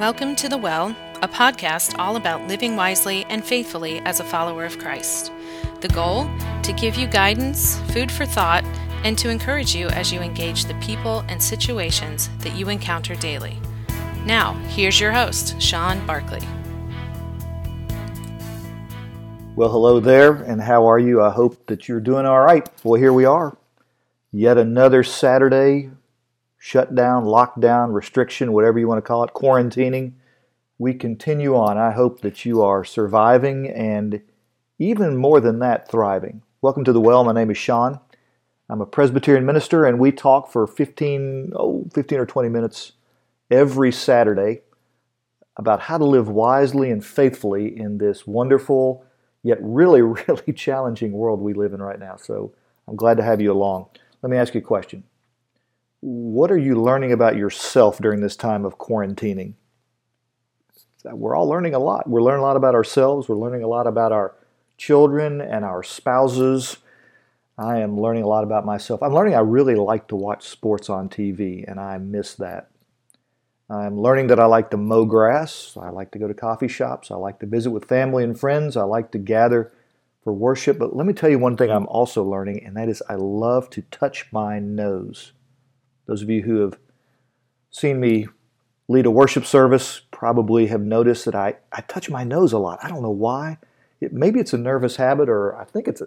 Welcome to The Well, a podcast all about living wisely and faithfully as a follower of Christ. The goal? To give you guidance, food for thought, and to encourage you as you engage the people and situations that you encounter daily. Now, here's your host, Sean Barkley. Well, hello there, and how are you? I hope that you're doing all right. Well, here we are. Yet another Saturday shutdown, lockdown, restriction, whatever you want to call it, quarantining. We continue on. I hope that you are surviving and even more than that, thriving. Welcome to the well. My name is Sean. I'm a Presbyterian minister, and we talk for 15, oh, 15 or 20 minutes every Saturday about how to live wisely and faithfully in this wonderful, yet really, really challenging world we live in right now. So I'm glad to have you along. Let me ask you a question what are you learning about yourself during this time of quarantining? We're all learning a lot. We're learning a lot about ourselves. We're learning a lot about our children and our spouses. I am learning a lot about myself. I'm learning I really like to watch sports on TV, and I miss that. I'm learning that I like to mow grass. I like to go to coffee shops. I like to visit with family and friends. I like to gather for worship. But let me tell you one thing I'm also learning, and that is I love to touch my nose. Those of you who have seen me lead a worship service probably have noticed that I, I touch my nose a lot. I don't know why. It, maybe it's a nervous habit, or I think it's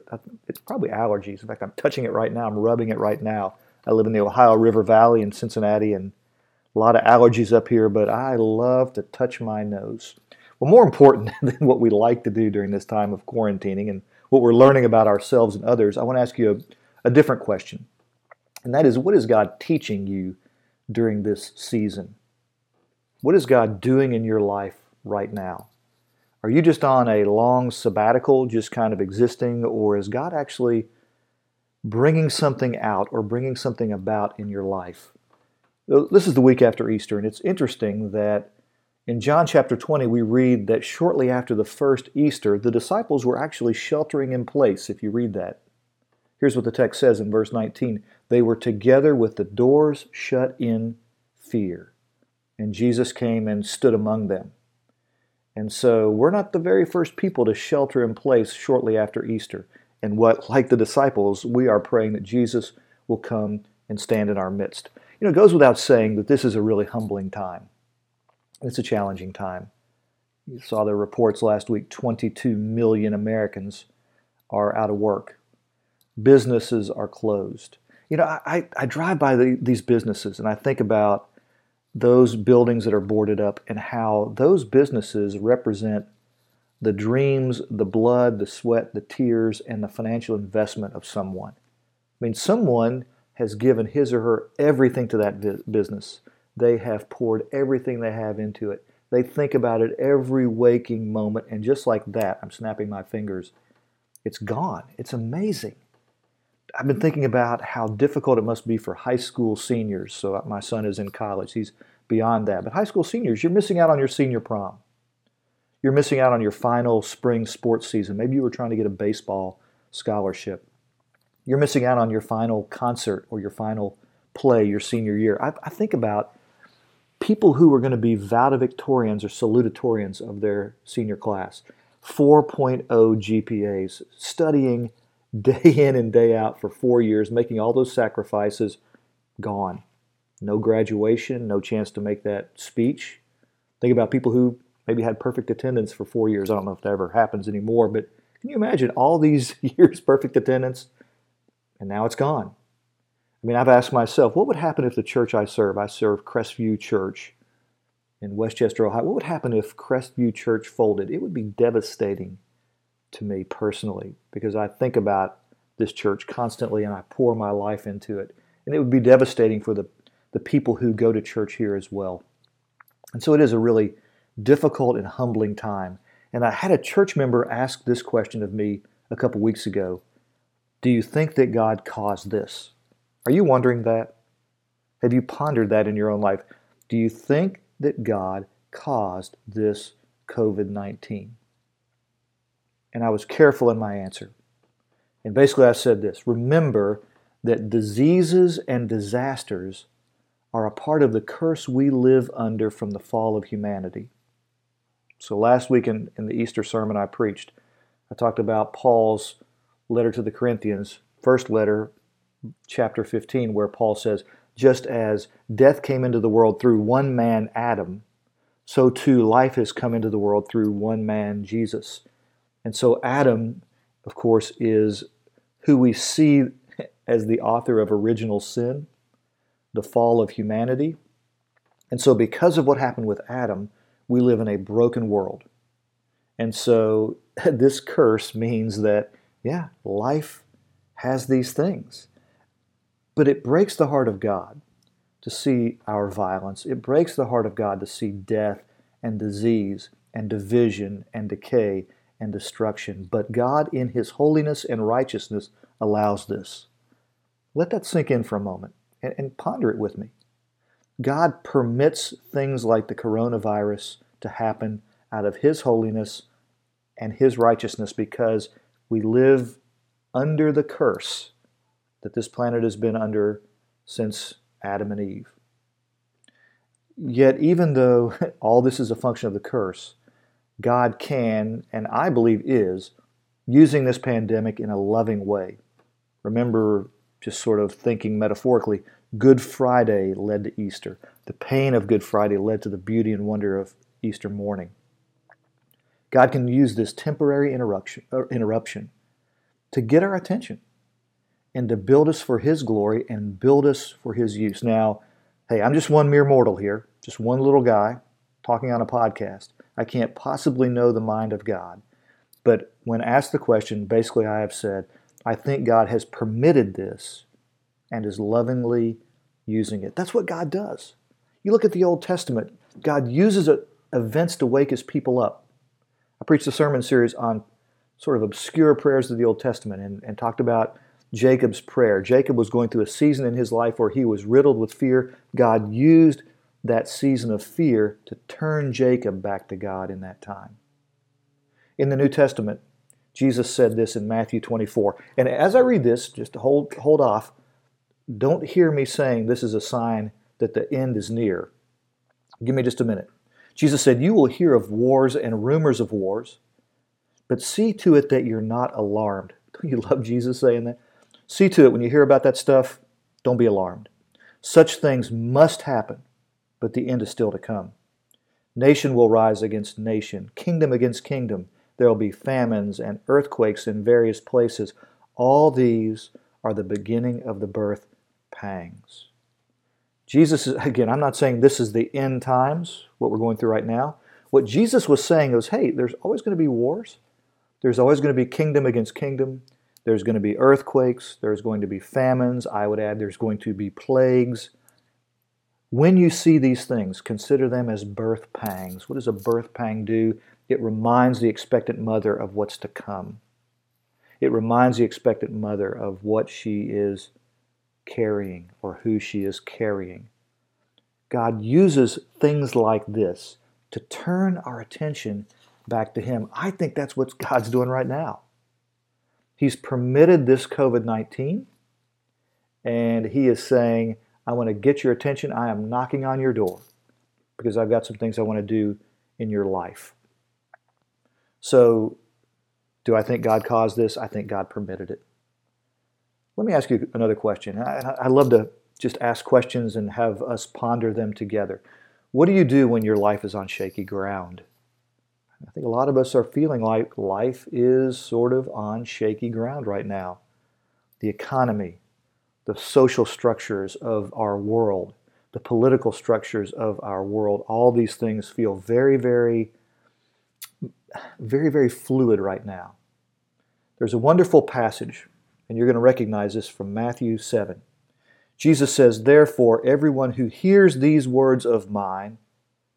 it's probably allergies. In fact, I'm touching it right now. I'm rubbing it right now. I live in the Ohio River Valley in Cincinnati, and a lot of allergies up here. But I love to touch my nose. Well, more important than what we like to do during this time of quarantining and what we're learning about ourselves and others, I want to ask you a, a different question. And that is, what is God teaching you during this season? What is God doing in your life right now? Are you just on a long sabbatical, just kind of existing, or is God actually bringing something out or bringing something about in your life? This is the week after Easter, and it's interesting that in John chapter 20, we read that shortly after the first Easter, the disciples were actually sheltering in place, if you read that. Here's what the text says in verse 19 They were together with the doors shut in fear. And Jesus came and stood among them. And so we're not the very first people to shelter in place shortly after Easter. And what, like the disciples, we are praying that Jesus will come and stand in our midst. You know, it goes without saying that this is a really humbling time. It's a challenging time. You saw the reports last week 22 million Americans are out of work businesses are closed. You know, I, I drive by the, these businesses and I think about those buildings that are boarded up and how those businesses represent the dreams, the blood, the sweat, the tears, and the financial investment of someone. I mean, someone has given his or her everything to that business. They have poured everything they have into it. They think about it every waking moment, and just like that, I'm snapping my fingers, it's gone. It's amazing. I've been thinking about how difficult it must be for high school seniors. So uh, my son is in college, he's beyond that. But high school seniors, you're missing out on your senior prom. You're missing out on your final spring sports season. Maybe you were trying to get a baseball scholarship. You're missing out on your final concert or your final play your senior year. I, I think about people who are going to be valedictorians or salutatorians of their senior class, 4.0 GPAs, studying day in and day out for four years, making all those sacrifices, gone. No graduation, no chance to make that speech. Think about people who maybe had perfect attendance for four years. I don't know if that ever happens anymore, but can you imagine all these years perfect attendance and now it's gone? I mean, I've asked myself, what would happen if the church I serve, I serve Crestview Church in Westchester, Ohio, what would happen if Crestview Church folded? It would be devastating to me personally because I think about this church constantly and I pour my life into it. And it would be devastating for the, the people who go to church here as well. And so it is a really difficult and humbling time. And I had a church member ask this question of me a couple weeks ago Do you think that God caused this? Are you wondering that? Have you pondered that in your own life? Do you think that God caused this COVID 19? And I was careful in my answer. And basically, I said this Remember that diseases and disasters are a part of the curse we live under from the fall of humanity. So last week in, in the Easter sermon I preached, I talked about Paul's letter to the Corinthians, first letter, chapter 15, where Paul says, Just as death came into the world through one man, Adam, so too life has come into the world through one man, Jesus. And so Adam, of course, is who we see as the author of original sin, the fall of humanity. And so, because of what happened with Adam, we live in a broken world. And so, this curse means that, yeah, life has these things. But it breaks the heart of God to see our violence. It breaks the heart of God to see death and disease and division and decay and destruction. But God, in His holiness and righteousness, allows this. Let that sink in for a moment and, and ponder it with me. God permits things like the coronavirus to happen out of His holiness and His righteousness because we live under the curse that this planet has been under since Adam and Eve. Yet, even though all this is a function of the curse, God can, and I believe is, using this pandemic in a loving way. Remember, just sort of thinking metaphorically, Good Friday led to Easter. The pain of Good Friday led to the beauty and wonder of Easter morning. God can use this temporary interruption, uh, interruption to get our attention and to build us for His glory and build us for His use. Now, hey, I'm just one mere mortal here, just one little guy talking on a podcast. I can't possibly know the mind of God. But when asked the question, basically I have said, I think God has permitted this and is lovingly using it. That's what God does. You look at the Old Testament, God uses events to wake his people up. I preached a sermon series on sort of obscure prayers of the Old Testament and, and talked about Jacob's prayer. Jacob was going through a season in his life where he was riddled with fear. God used that season of fear to turn Jacob back to God in that time. In the New Testament, Jesus said this in Matthew 24. And as I read this, just hold, hold off, don't hear me saying this is a sign that the end is near. Give me just a minute. Jesus said, You will hear of wars and rumors of wars, but see to it that you're not alarmed. Don't you love Jesus saying that? See to it when you hear about that stuff, don't be alarmed. Such things must happen, but the end is still to come. Nation will rise against nation, kingdom against kingdom. There will be famines and earthquakes in various places. All these are the beginning of the birth pangs. Jesus is, again, I'm not saying this is the end times, what we're going through right now. What Jesus was saying was, hey, there's always going to be wars. There's always going to be kingdom against kingdom. There's going to be earthquakes. There's going to be famines. I would add, there's going to be plagues. When you see these things, consider them as birth pangs. What does a birth pang do? It reminds the expectant mother of what's to come. It reminds the expectant mother of what she is carrying or who she is carrying. God uses things like this to turn our attention back to Him. I think that's what God's doing right now. He's permitted this COVID 19, and He is saying, I want to get your attention. I am knocking on your door because I've got some things I want to do in your life. So, do I think God caused this? I think God permitted it. Let me ask you another question. I, I love to just ask questions and have us ponder them together. What do you do when your life is on shaky ground? I think a lot of us are feeling like life is sort of on shaky ground right now. The economy, the social structures of our world, the political structures of our world, all these things feel very, very, very, very fluid right now. There's a wonderful passage and you're going to recognize this from Matthew 7. Jesus says, Therefore, everyone who hears these words of mine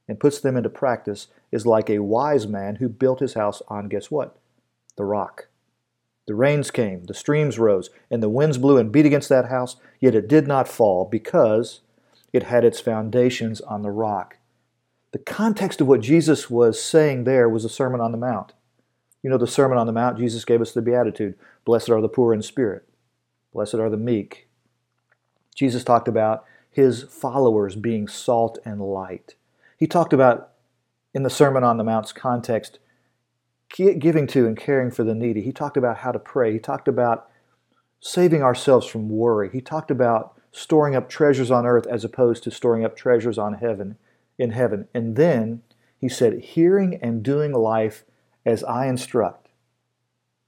and puts them into practice is like a wise man who built his house on, guess what? The rock. The rains came, the streams rose, and the winds blew and beat against that house, yet it did not fall because it had its foundations on the rock. The context of what Jesus was saying there was the Sermon on the Mount. You know, the Sermon on the Mount, Jesus gave us the Beatitude Blessed are the poor in spirit, blessed are the meek. Jesus talked about his followers being salt and light. He talked about, in the Sermon on the Mount's context, giving to and caring for the needy. He talked about how to pray. He talked about saving ourselves from worry. He talked about storing up treasures on earth as opposed to storing up treasures on heaven in heaven. And then he said, hearing and doing life as I instruct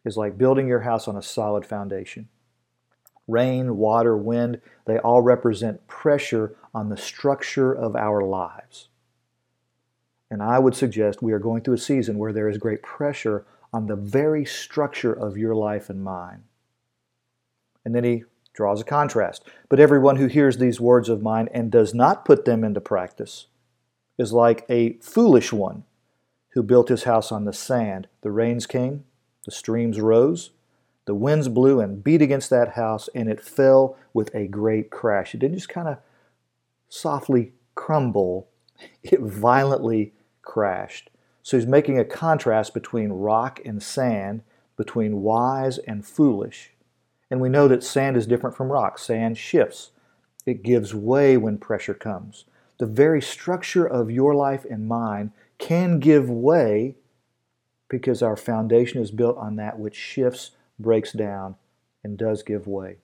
is like building your house on a solid foundation. Rain, water, wind, they all represent pressure on the structure of our lives. And I would suggest we are going through a season where there is great pressure on the very structure of your life and mine. And then he draws a contrast. But everyone who hears these words of mine and does not put them into practice is like a foolish one who built his house on the sand. The rains came, the streams rose, the winds blew and beat against that house, and it fell with a great crash. It didn't just kind of softly crumble, it violently crashed. So he's making a contrast between rock and sand, between wise and foolish. And we know that sand is different from rock. Sand shifts, it gives way when pressure comes. The very structure of your life and mine can give way because our foundation is built on that which shifts, breaks down, and does give way.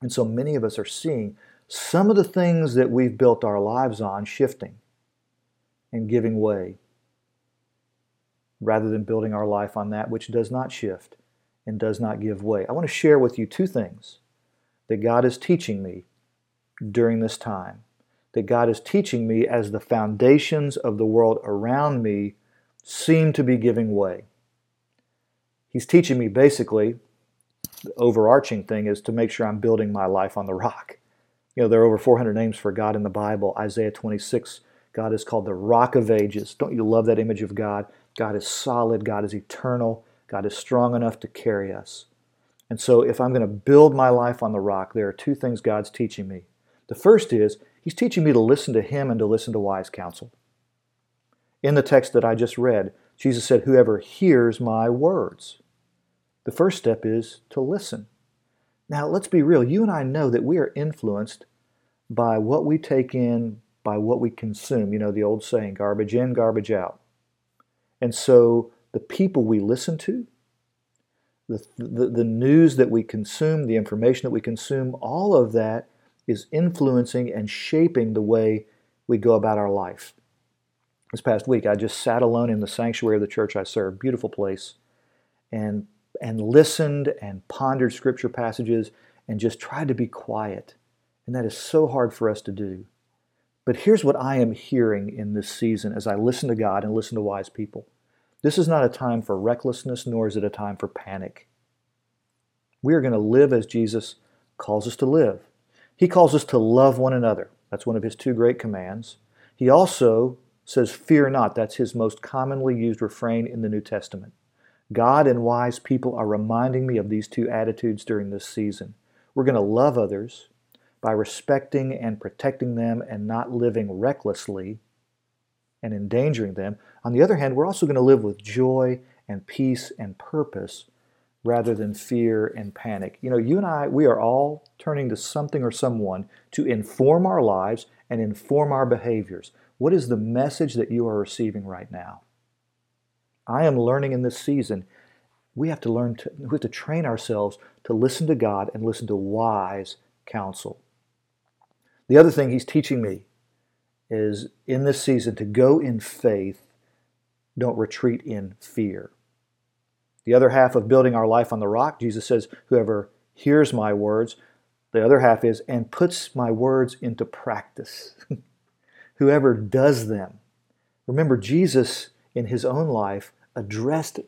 And so many of us are seeing some of the things that we've built our lives on shifting and giving way rather than building our life on that which does not shift and does not give way. I want to share with you two things that God is teaching me during this time. That God is teaching me as the foundations of the world around me seem to be giving way. He's teaching me basically, the overarching thing is to make sure I'm building my life on the rock. You know, there are over 400 names for God in the Bible. Isaiah 26, God is called the rock of ages. Don't you love that image of God? God is solid, God is eternal, God is strong enough to carry us. And so, if I'm going to build my life on the rock, there are two things God's teaching me. The first is, He's teaching me to listen to Him and to listen to wise counsel. In the text that I just read, Jesus said, Whoever hears my words. The first step is to listen. Now, let's be real. You and I know that we are influenced by what we take in, by what we consume. You know, the old saying, garbage in, garbage out. And so, the people we listen to, the, the, the news that we consume, the information that we consume, all of that is influencing and shaping the way we go about our life. This past week, I just sat alone in the sanctuary of the church I serve, beautiful place, and and listened and pondered scripture passages and just tried to be quiet. And that is so hard for us to do. But here's what I am hearing in this season as I listen to God and listen to wise people. This is not a time for recklessness, nor is it a time for panic. We are going to live as Jesus calls us to live. He calls us to love one another. That's one of his two great commands. He also says, Fear not. That's his most commonly used refrain in the New Testament. God and wise people are reminding me of these two attitudes during this season. We're going to love others by respecting and protecting them and not living recklessly and endangering them. On the other hand, we're also going to live with joy and peace and purpose rather than fear and panic. You know, you and I, we are all turning to something or someone to inform our lives and inform our behaviors. What is the message that you are receiving right now? I am learning in this season. We have to learn to, we have to train ourselves to listen to God and listen to wise counsel. The other thing he's teaching me is in this season to go in faith, don't retreat in fear. The other half of building our life on the rock, Jesus says, Whoever hears my words, the other half is, and puts my words into practice. Whoever does them. Remember, Jesus in his own life addressed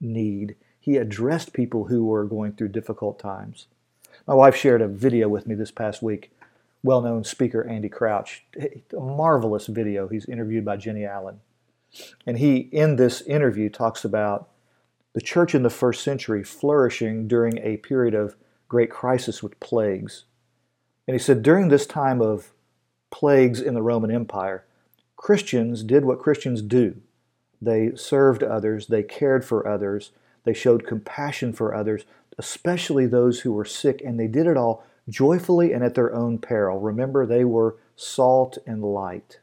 need. He addressed people who were going through difficult times. My wife shared a video with me this past week well known speaker Andy Crouch. A marvelous video. He's interviewed by Jennie Allen. And he, in this interview, talks about the church in the first century flourishing during a period of great crisis with plagues. And he said, during this time of plagues in the Roman Empire, Christians did what Christians do. They served others, they cared for others, they showed compassion for others, especially those who were sick, and they did it all joyfully and at their own peril. Remember, they were salt and light.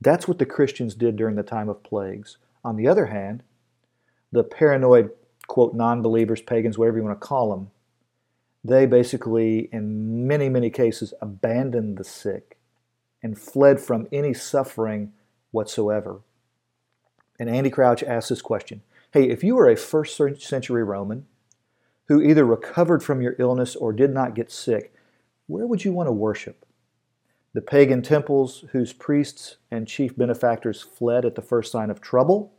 That's what the Christians did during the time of plagues. On the other hand, the paranoid, quote, non believers, pagans, whatever you want to call them, they basically, in many, many cases, abandoned the sick and fled from any suffering whatsoever. And Andy Crouch asked this question Hey, if you were a first century Roman who either recovered from your illness or did not get sick, where would you want to worship? The pagan temples whose priests and chief benefactors fled at the first sign of trouble?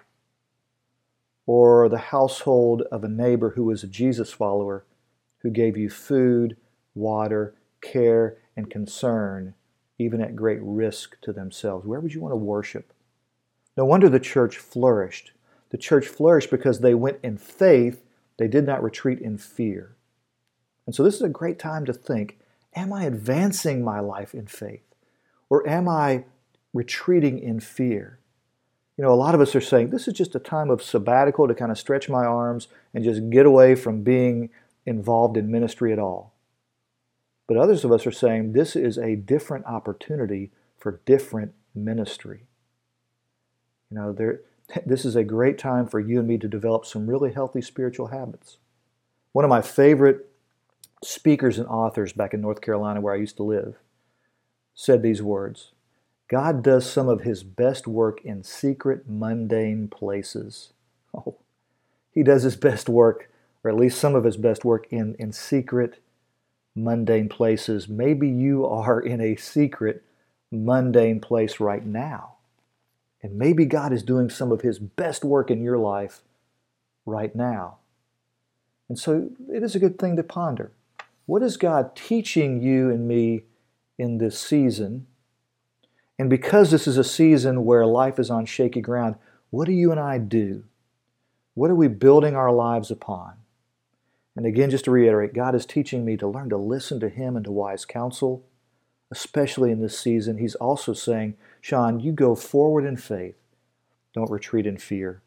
Or the household of a neighbor who was a Jesus follower who gave you food, water, care, and concern, even at great risk to themselves? Where would you want to worship? No wonder the church flourished. The church flourished because they went in faith they did not retreat in fear. And so this is a great time to think Am I advancing my life in faith? Or am I retreating in fear? You know, a lot of us are saying this is just a time of sabbatical to kind of stretch my arms and just get away from being involved in ministry at all. But others of us are saying this is a different opportunity for different ministry. You know, there, this is a great time for you and me to develop some really healthy spiritual habits. One of my favorite speakers and authors back in North Carolina, where I used to live, said these words God does some of his best work in secret, mundane places. Oh, he does his best work, or at least some of his best work, in, in secret, mundane places. Maybe you are in a secret, mundane place right now. And maybe God is doing some of His best work in your life right now. And so it is a good thing to ponder. What is God teaching you and me in this season? And because this is a season where life is on shaky ground, what do you and I do? What are we building our lives upon? And again, just to reiterate, God is teaching me to learn to listen to Him and to wise counsel, especially in this season. He's also saying, Sean, you go forward in faith. Don't retreat in fear.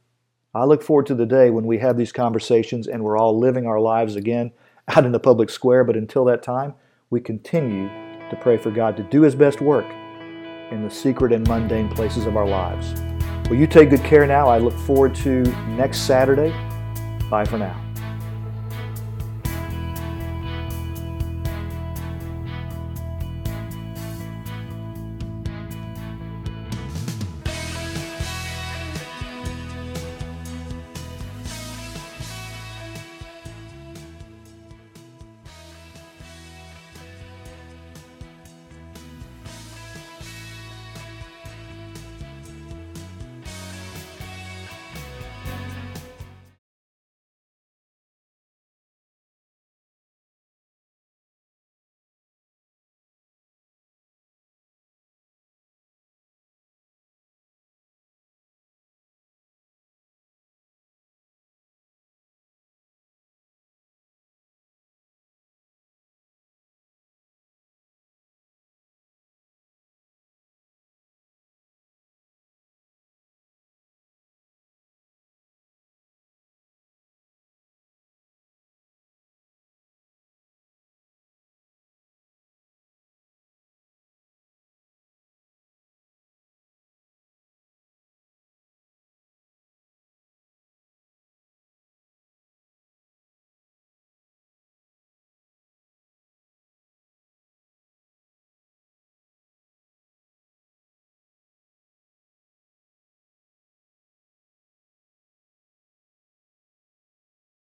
I look forward to the day when we have these conversations and we're all living our lives again out in the public square. But until that time, we continue to pray for God to do His best work in the secret and mundane places of our lives. Will you take good care now? I look forward to next Saturday. Bye for now.